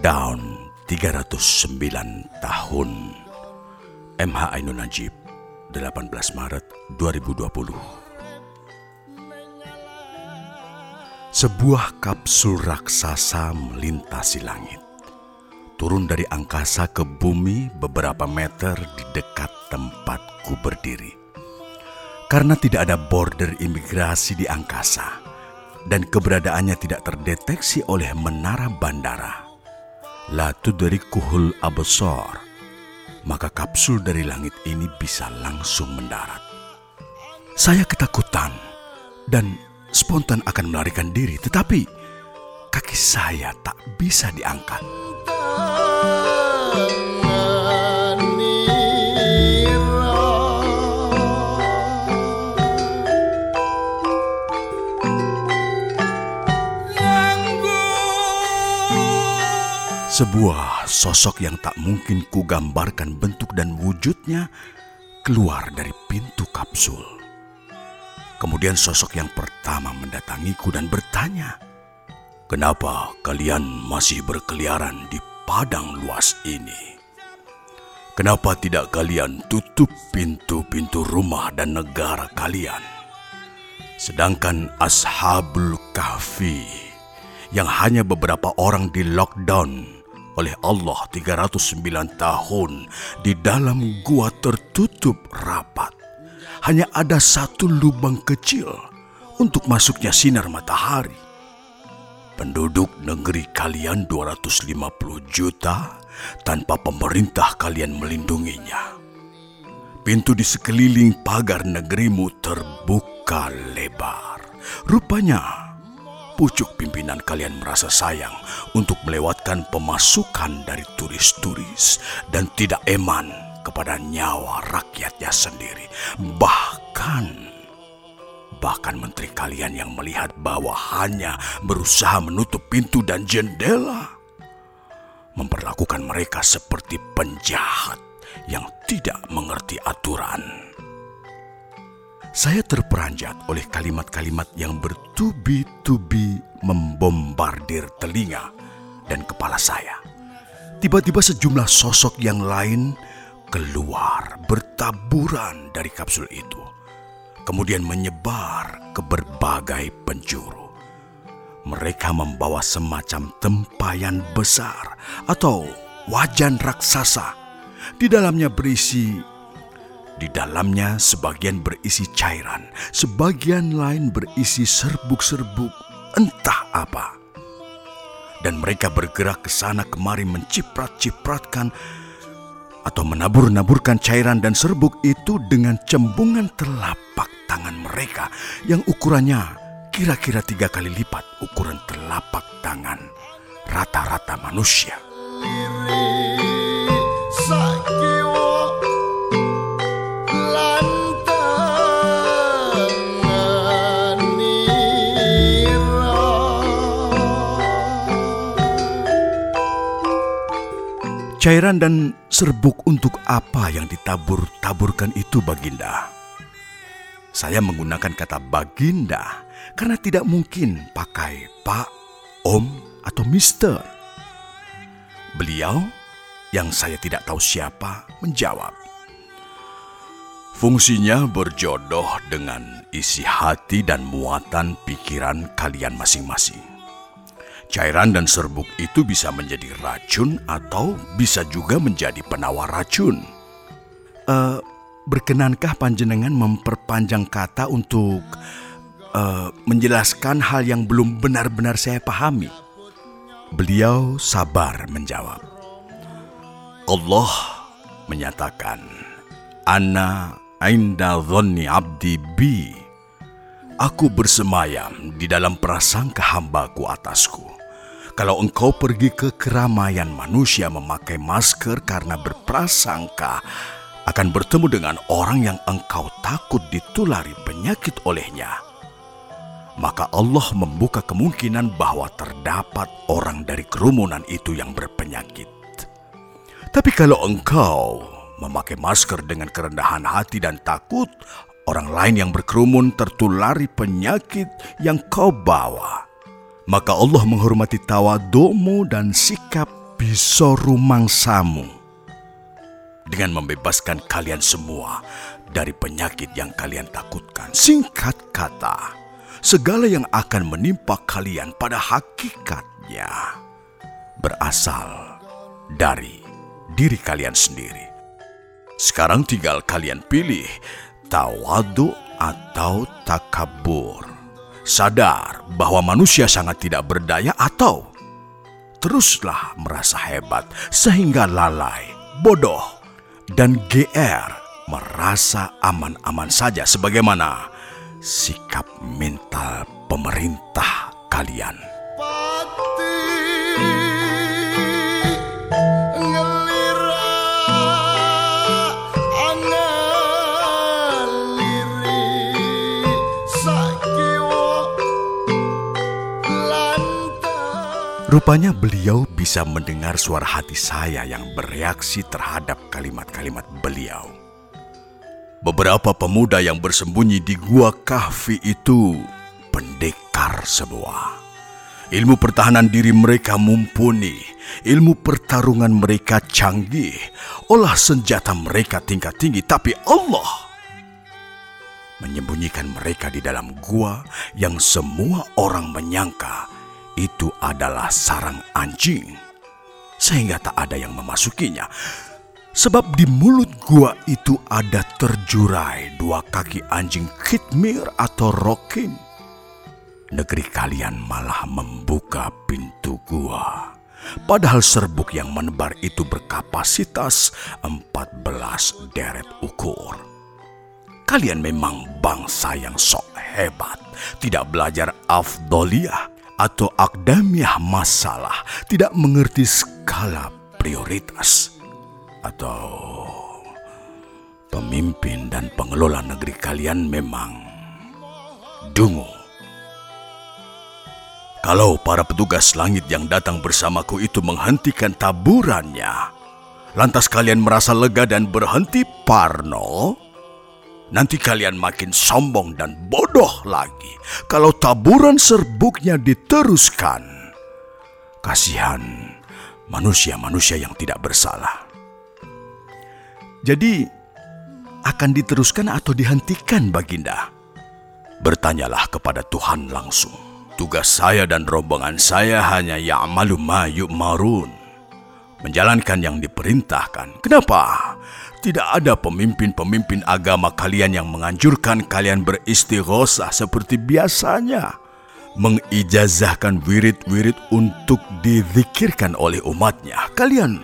Lockdown 309 tahun. MH Ainun Najib 18 Maret 2020 Sebuah kapsul raksasa melintasi langit. Turun dari angkasa ke bumi beberapa meter di dekat tempatku berdiri. Karena tidak ada border imigrasi di angkasa Dan keberadaannya tidak terdeteksi oleh menara bandara La tudrikuhul absar maka kapsul dari langit ini bisa langsung mendarat. Saya ketakutan dan spontan akan melarikan diri, tetapi kaki saya tak bisa diangkat. Sebuah sosok yang tak mungkin kugambarkan bentuk dan wujudnya keluar dari pintu kapsul. Kemudian sosok yang pertama mendatangiku dan bertanya, "Kenapa kalian masih berkeliaran di padang luas ini? Kenapa tidak kalian tutup pintu-pintu rumah dan negara kalian?" Sedangkan Ashabul Kahfi yang hanya beberapa orang di lockdown oleh Allah 309 tahun di dalam gua tertutup rapat. Hanya ada satu lubang kecil untuk masuknya sinar matahari. Penduduk negeri kalian 250 juta tanpa pemerintah kalian melindunginya. Pintu di sekeliling pagar negerimu terbuka lebar. Rupanya pucuk pimpinan kalian merasa sayang untuk melewatkan pemasukan dari turis-turis dan tidak eman kepada nyawa rakyatnya sendiri. Bahkan, bahkan menteri kalian yang melihat bahwa hanya berusaha menutup pintu dan jendela, memperlakukan mereka seperti penjahat yang tidak mengerti aturan. Saya terperanjat oleh kalimat-kalimat yang bertubi-tubi membombardir telinga dan kepala saya. Tiba-tiba sejumlah sosok yang lain keluar bertaburan dari kapsul itu. Kemudian menyebar ke berbagai penjuru. Mereka membawa semacam tempayan besar atau wajan raksasa. Di dalamnya berisi di dalamnya sebagian berisi cairan, sebagian lain berisi serbuk-serbuk entah apa. Dan mereka bergerak ke sana kemari menciprat-cipratkan atau menabur-naburkan cairan dan serbuk itu dengan cembungan telapak tangan mereka yang ukurannya kira-kira tiga kali lipat ukuran telapak tangan rata-rata manusia. Cairan dan serbuk untuk apa yang ditabur-taburkan itu Baginda? Saya menggunakan kata Baginda karena tidak mungkin pakai Pak, Om, atau Mister. Beliau yang saya tidak tahu siapa menjawab. Fungsinya berjodoh dengan isi hati dan muatan pikiran kalian masing-masing. Cairan dan serbuk itu bisa menjadi racun atau bisa juga menjadi penawar racun. Uh, berkenankah panjenengan memperpanjang kata untuk uh, menjelaskan hal yang belum benar-benar saya pahami? Beliau sabar menjawab. Allah menyatakan, Ana inda dhonni abdi bi. Aku bersemayam di dalam prasangka hambaku atasku. Kalau engkau pergi ke keramaian manusia memakai masker karena berprasangka akan bertemu dengan orang yang engkau takut ditulari penyakit olehnya, maka Allah membuka kemungkinan bahwa terdapat orang dari kerumunan itu yang berpenyakit. Tapi kalau engkau memakai masker dengan kerendahan hati dan takut orang lain yang berkerumun tertulari penyakit yang kau bawa. Maka Allah menghormati tawadumu dan sikap bisoru mangsamu dengan membebaskan kalian semua dari penyakit yang kalian takutkan. Singkat kata, segala yang akan menimpa kalian pada hakikatnya berasal dari diri kalian sendiri. Sekarang tinggal kalian pilih tawadu atau takabur. Sadar bahwa manusia sangat tidak berdaya atau teruslah merasa hebat sehingga lalai, bodoh, dan GR merasa aman-aman saja sebagaimana sikap mental pemerintah kalian. Rupanya beliau bisa mendengar suara hati saya yang bereaksi terhadap kalimat-kalimat beliau. Beberapa pemuda yang bersembunyi di gua kahfi itu pendekar semua. Ilmu pertahanan diri mereka mumpuni, ilmu pertarungan mereka canggih, olah senjata mereka tingkat tinggi, tapi Allah menyembunyikan mereka di dalam gua yang semua orang menyangka itu adalah sarang anjing, sehingga tak ada yang memasukinya. Sebab di mulut gua itu ada terjurai dua kaki anjing kitmir atau rokin. Negeri kalian malah membuka pintu gua. Padahal serbuk yang menebar itu berkapasitas 14 deret ukur. Kalian memang bangsa yang sok hebat, tidak belajar afdoliah, atau akdamiah masalah, tidak mengerti skala prioritas, atau pemimpin dan pengelola negeri kalian memang dungu. Kalau para petugas langit yang datang bersamaku itu menghentikan taburannya, lantas kalian merasa lega dan berhenti parno, nanti kalian makin sombong dan bodoh lagi kalau taburan serbuknya diteruskan. Kasihan manusia-manusia yang tidak bersalah. Jadi, akan diteruskan atau dihentikan Baginda? Bertanyalah kepada Tuhan langsung. Tugas saya dan rombongan saya hanya ya'malu ma yu'marun. Menjalankan yang diperintahkan. Kenapa? Tidak ada pemimpin-pemimpin agama kalian yang menganjurkan kalian beristighosah seperti biasanya. Mengijazahkan wirid-wirid untuk dizikirkan oleh umatnya. Kalian,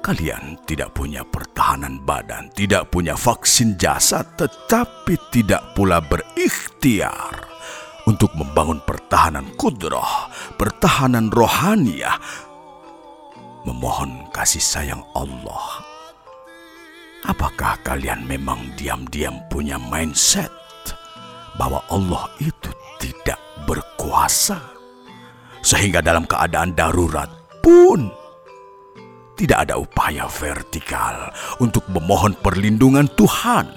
kalian tidak punya pertahanan badan, tidak punya vaksin jasad, tetapi tidak pula berikhtiar untuk membangun pertahanan kudroh, pertahanan rohaniah, memohon kasih sayang Allah Apakah kalian memang diam-diam punya mindset bahwa Allah itu tidak berkuasa? Sehingga dalam keadaan darurat pun tidak ada upaya vertikal untuk memohon perlindungan Tuhan.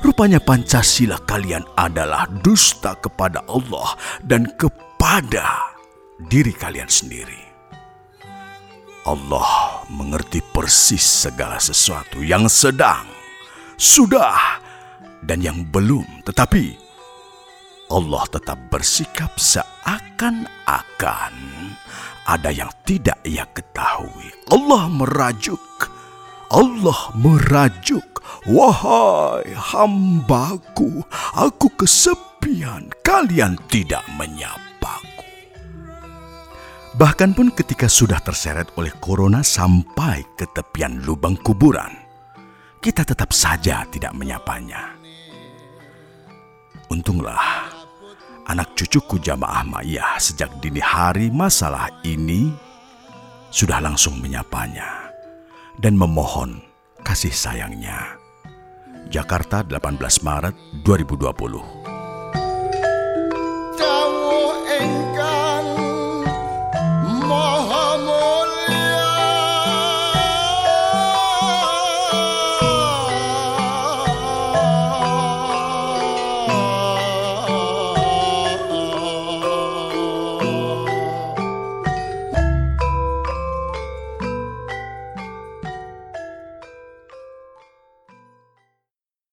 Rupanya Pancasila kalian adalah dusta kepada Allah dan kepada diri kalian sendiri. Allah mengerti persis segala sesuatu yang sedang, sudah, dan yang belum. Tetapi Allah tetap bersikap seakan-akan ada yang tidak ia ketahui. Allah merajuk, Allah merajuk. Wahai hambaku, aku kesepian, kalian tidak menyapa. Bahkan pun ketika sudah terseret oleh corona sampai ke tepian lubang kuburan, kita tetap saja tidak menyapanya. Untunglah anak cucuku jamaah Ma'iyah sejak dini hari masalah ini sudah langsung menyapanya dan memohon kasih sayangnya. Jakarta 18 Maret 2020